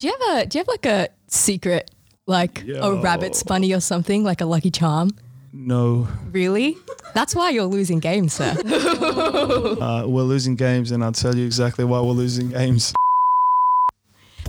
Do you have a do you have like a secret like a rabbit's bunny or something like a lucky charm? No, Really? That's why you're losing games, sir. uh, we're losing games, and I'll tell you exactly why we're losing games.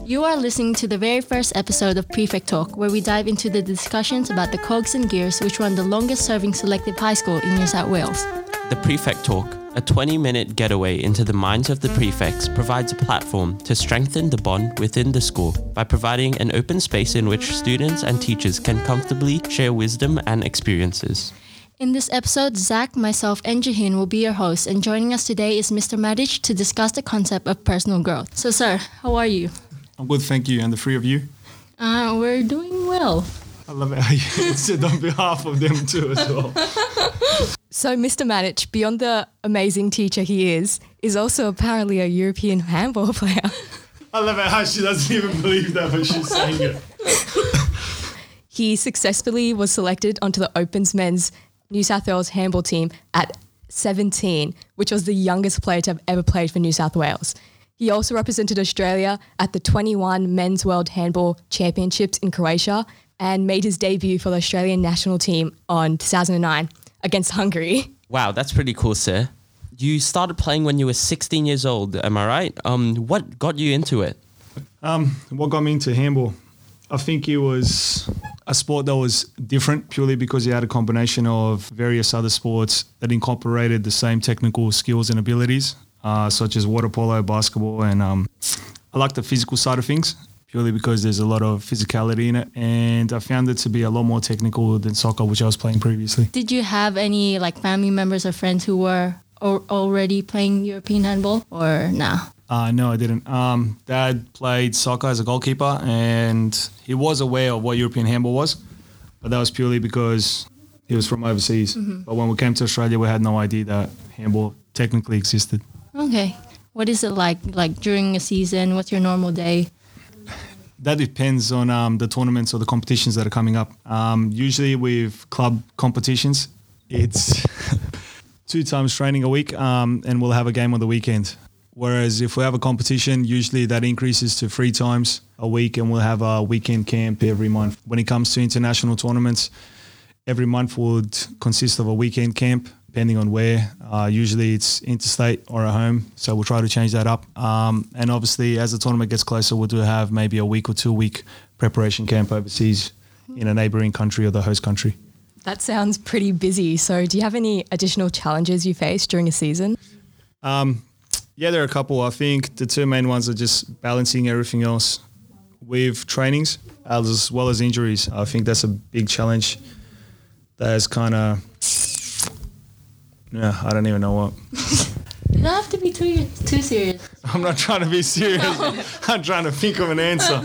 You are listening to the very first episode of Prefect Talk, where we dive into the discussions about the cogs and gears which run the longest serving selective high school in New South Wales. The Prefect Talk, a 20 minute getaway into the minds of the prefects, provides a platform to strengthen the bond within the school by providing an open space in which students and teachers can comfortably share wisdom and experiences. In this episode, Zach, myself, and Jahin will be your hosts, and joining us today is Mr. Matic to discuss the concept of personal growth. So, sir, how are you? I'm good, thank you, and the three of you. Uh, we're doing well. I love it how you said on behalf of them too as well. So Mr. Matic, beyond the amazing teacher he is, is also apparently a European handball player. I love it how she doesn't even believe that, but she's saying it. He successfully was selected onto the Opens men's New South Wales handball team at 17, which was the youngest player to have ever played for New South Wales. He also represented Australia at the 21 Men's World Handball Championships in Croatia and made his debut for the Australian national team on 2009 against Hungary. Wow, that's pretty cool, sir. You started playing when you were 16 years old, am I right? Um, what got you into it? Um, what got me into handball? I think it was a sport that was different purely because it had a combination of various other sports that incorporated the same technical skills and abilities, uh, such as water polo, basketball, and um, I like the physical side of things purely because there's a lot of physicality in it, and I found it to be a lot more technical than soccer, which I was playing previously. Did you have any like family members or friends who were al- already playing European handball, or nah? Uh, no, I didn't. Um, Dad played soccer as a goalkeeper, and he was aware of what European handball was, but that was purely because he was from overseas. But when we came to Australia, we had no idea that handball technically existed. Okay. What is it like? Like during a season, what's your normal day? That depends on um, the tournaments or the competitions that are coming up. Um, usually, with club competitions, it's two times training a week, um, and we'll have a game on the weekend. Whereas if we have a competition, usually that increases to three times a week, and we'll have a weekend camp every month. When it comes to international tournaments, every month would consist of a weekend camp, depending on where. Uh, usually it's interstate or at home, so we'll try to change that up. Um, and obviously, as the tournament gets closer, we'll do have maybe a week or two week preparation camp overseas in a neighbouring country or the host country. That sounds pretty busy. So, do you have any additional challenges you face during a season? Yeah, there are a couple. I think the two main ones are just balancing everything else with trainings as well as injuries. I think that's a big challenge. That's kind of, yeah, I don't even know what. You don't have to be too too serious. I'm not trying to be serious. I'm trying to think of an answer.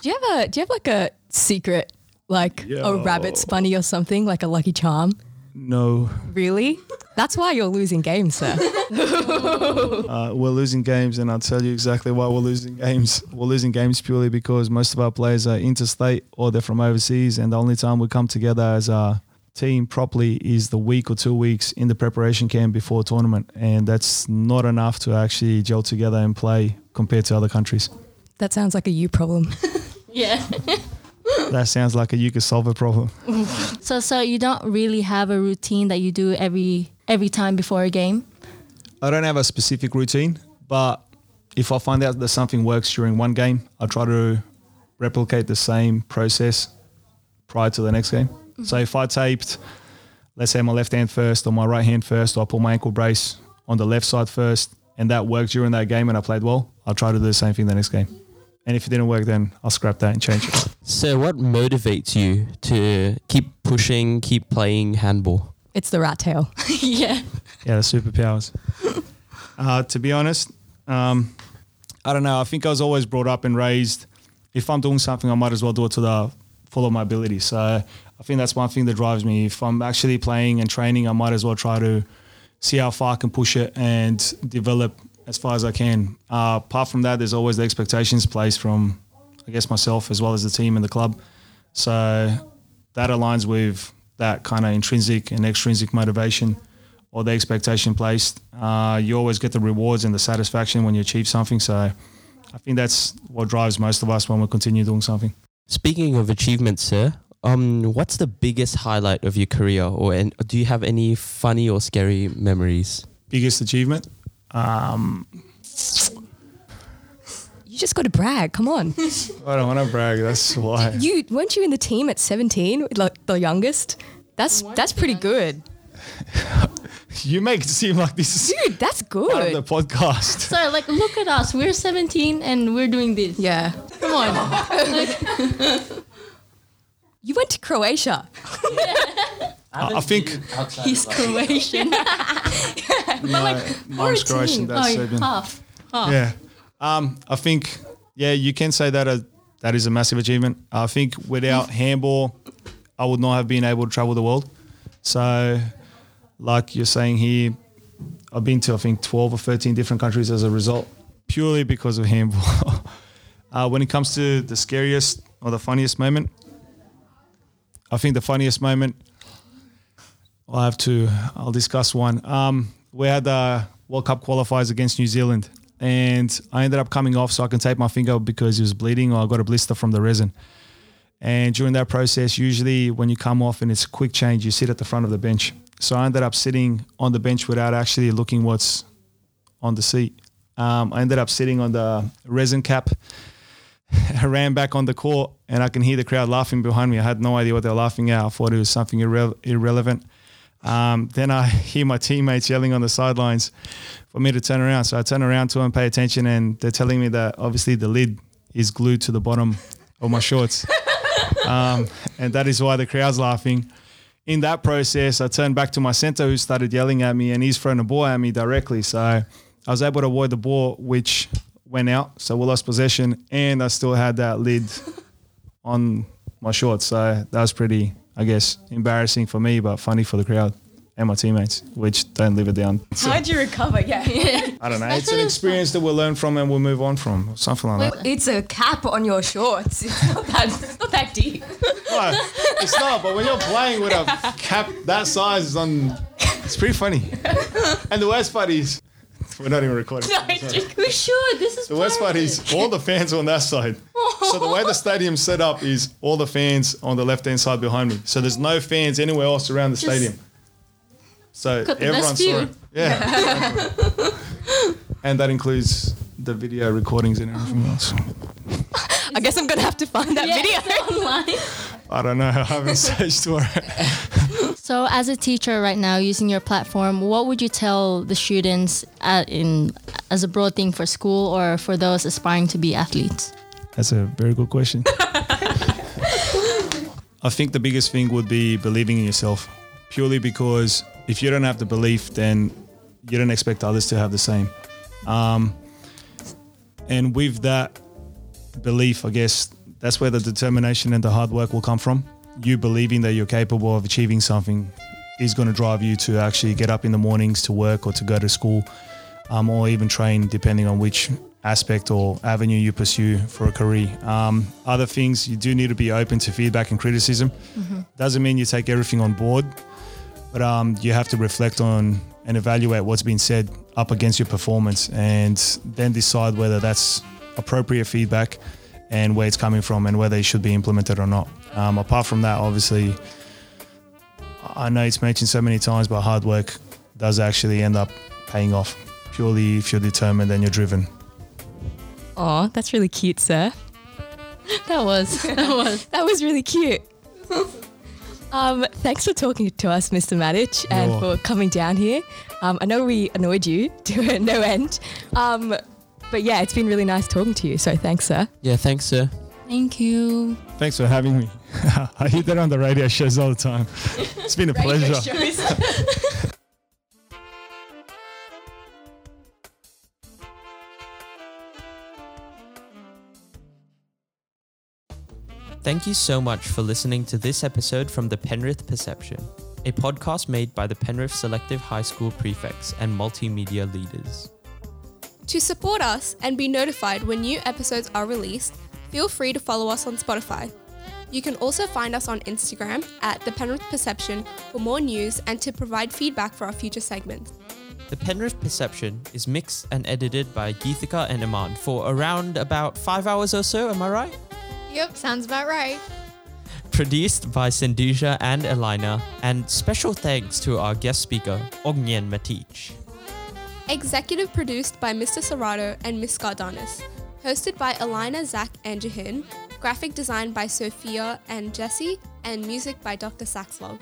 Do you have a do you have like a secret like a rabbit's bunny or something like a lucky charm? No, Really? That's why you're losing games, sir. uh, we're losing games, and I'll tell you exactly why we're losing games. We're losing games purely because most of our players are interstate or they're from overseas, and the only time we come together as a team properly is the week or two weeks in the preparation camp before a tournament, and that's not enough to actually gel together and play compared to other countries. that sounds like a you problem. Yeah. that sounds like a you could solve a problem. So so you don't really have a routine that you do every every time before a game. I don't have a specific routine, but if I find out that something works during one game, I try to replicate the same process prior to the next game. So if I taped, let's say my left hand first or my right hand first, or I pull my ankle brace on the left side first, and that worked during that game and I played well, I'll try to do the same thing the next game. And if it didn't work, then I'll scrap that and change it. So, what motivates you to keep pushing, keep playing handball? it's the rat tail. yeah. Yeah, the superpowers. Uh, to be honest, um, I don't know. I think I was always brought up and raised. If I'm doing something, I might as well do it to the full of my ability. So I think that's one thing that drives me. If I'm actually playing and training, I might as well try to see how far I can push it and develop as far as I can. Uh, apart from that, there's always the expectations placed from, I guess, myself as well as the team and the club. So that aligns with that kind of intrinsic and extrinsic motivation or the expectation placed. Uh, you always get the rewards and the satisfaction when you achieve something. So I think that's what drives most of us when we continue doing something. Speaking of achievements, sir, um, what's the biggest highlight of your career, or and do you have any funny or scary memories? Biggest achievement? Um, You just got to brag. Come on. I don't want to brag. That's why. You weren't you in the team at 17, like the youngest? That's that's pretty good. You make it seem like this is Dude, that's part of the podcast. So like look at us. We're 17 and we're doing this. Yeah. Come on. Like, You went to Croatia. I, I think he's Croatian. my mom's Croatian, that's oh, Serbian. half. Half. Yeah. Um, I think, yeah, you can say that a, that is a massive achievement. I think without handball, I would not have been able to travel the world. So, like you're saying here, I've been to, I think, 12 or 13 different countries as a result, purely because of handball. uh, when it comes to the scariest or the funniest moment, I think the funniest moment, I'll have to, I'll discuss one. Um, we had the World Cup qualifiers against New Zealand, and I ended up coming off so I can tape my finger because it was bleeding or I got a blister from the resin. And during that process, usually when you come off and it's a quick change, you sit at the front of the bench. So I ended up sitting on the bench without actually looking what's on the seat. Um, I ended up sitting on the resin cap. I ran back on the court and I can hear the crowd laughing behind me. I had no idea what they were laughing at. I thought it was something irre- irrelevant. Um, then I hear my teammates yelling on the sidelines for me to turn around. So I turn around to them, pay attention, and they're telling me that obviously the lid is glued to the bottom of my shorts. um, and that is why the crowd's laughing. In that process, I turned back to my center who started yelling at me, and he's throwing a ball at me directly. So I was able to avoid the ball, which went out. So we lost possession, and I still had that lid on my shorts. So that was pretty, I guess, embarrassing for me, but funny for the crowd and my teammates, which don't live it down. So, How'd you recover? Yeah. I don't know. It's an experience that we'll learn from and we'll move on from, something like that. It's a cap on your shorts. It's not that, it's not that deep. No, it's not. But when you're playing with a cap that size, it's on. It's pretty funny. And the worst part is, we're not even recording. No, We should. This is The worst part is all the fans are on that side. So the way the stadium's set up is all the fans on the left hand side behind me. So there's no fans anywhere else around the Just stadium. So got the everyone saw it. Yeah. and that includes the video recordings and everything else. I guess I'm gonna have to find that Yeah, video. it's online. I don't know. How I haven't searched for it. So, as a teacher right now, using your platform, what would you tell the students at, in as a broad thing for school or for those aspiring to be athletes? That's a very good question. I think the biggest thing would be believing in yourself, purely because if you don't have the belief, then you don't expect others to have the same. Um, and with that belief, I guess that's where the determination and the hard work will come from. You believing that you're capable of achieving something is going to drive you to actually get up in the mornings to work or to go to school um, or even train, depending on which aspect or avenue you pursue for a career. Um, other things, you do need to be open to feedback and criticism. Doesn't mean you take everything on board, but um, you have to reflect on and evaluate what's been said up against your performance and then decide whether that's appropriate feedback and where it's coming from and whether it should be implemented or not. Um, apart from that, obviously, I know it's mentioned so many times, but hard work does actually end up paying off purely if you're determined and you're driven. Oh, that's really cute, sir. That was that was. That was really cute. um, thanks for talking to us, Mr. Matic, and for coming down here. Um, I know we annoyed you to no end. Um, but yeah, it's been really nice talking to you. So thanks, sir. Yeah, thanks, sir. Thank you. Thanks for having me. I hear that on the radio shows all the time. It's been a pleasure. Thank you so much for listening to this episode from the Penrith Perception, a podcast made by the Penrith Selective High School prefects and multimedia leaders. To support us and be notified when new episodes are released, feel free to follow us on Spotify. You can also find us on Instagram at the Penrith Perception for more news and to provide feedback for our future segments. The Penrith Perception is mixed and edited by Geethika and Iman for around about five hours or so, am I right? Yep, sounds about right. Produced by Senduja and Elina, and special thanks to our guest speaker, Ognyen Matic. Executive produced by Mr. Serrato and Miss Gardanis. Hosted by Elina, Zach, and Jahin. Graphic design by Sophia and Jesse. And music by Dr. Saxlove.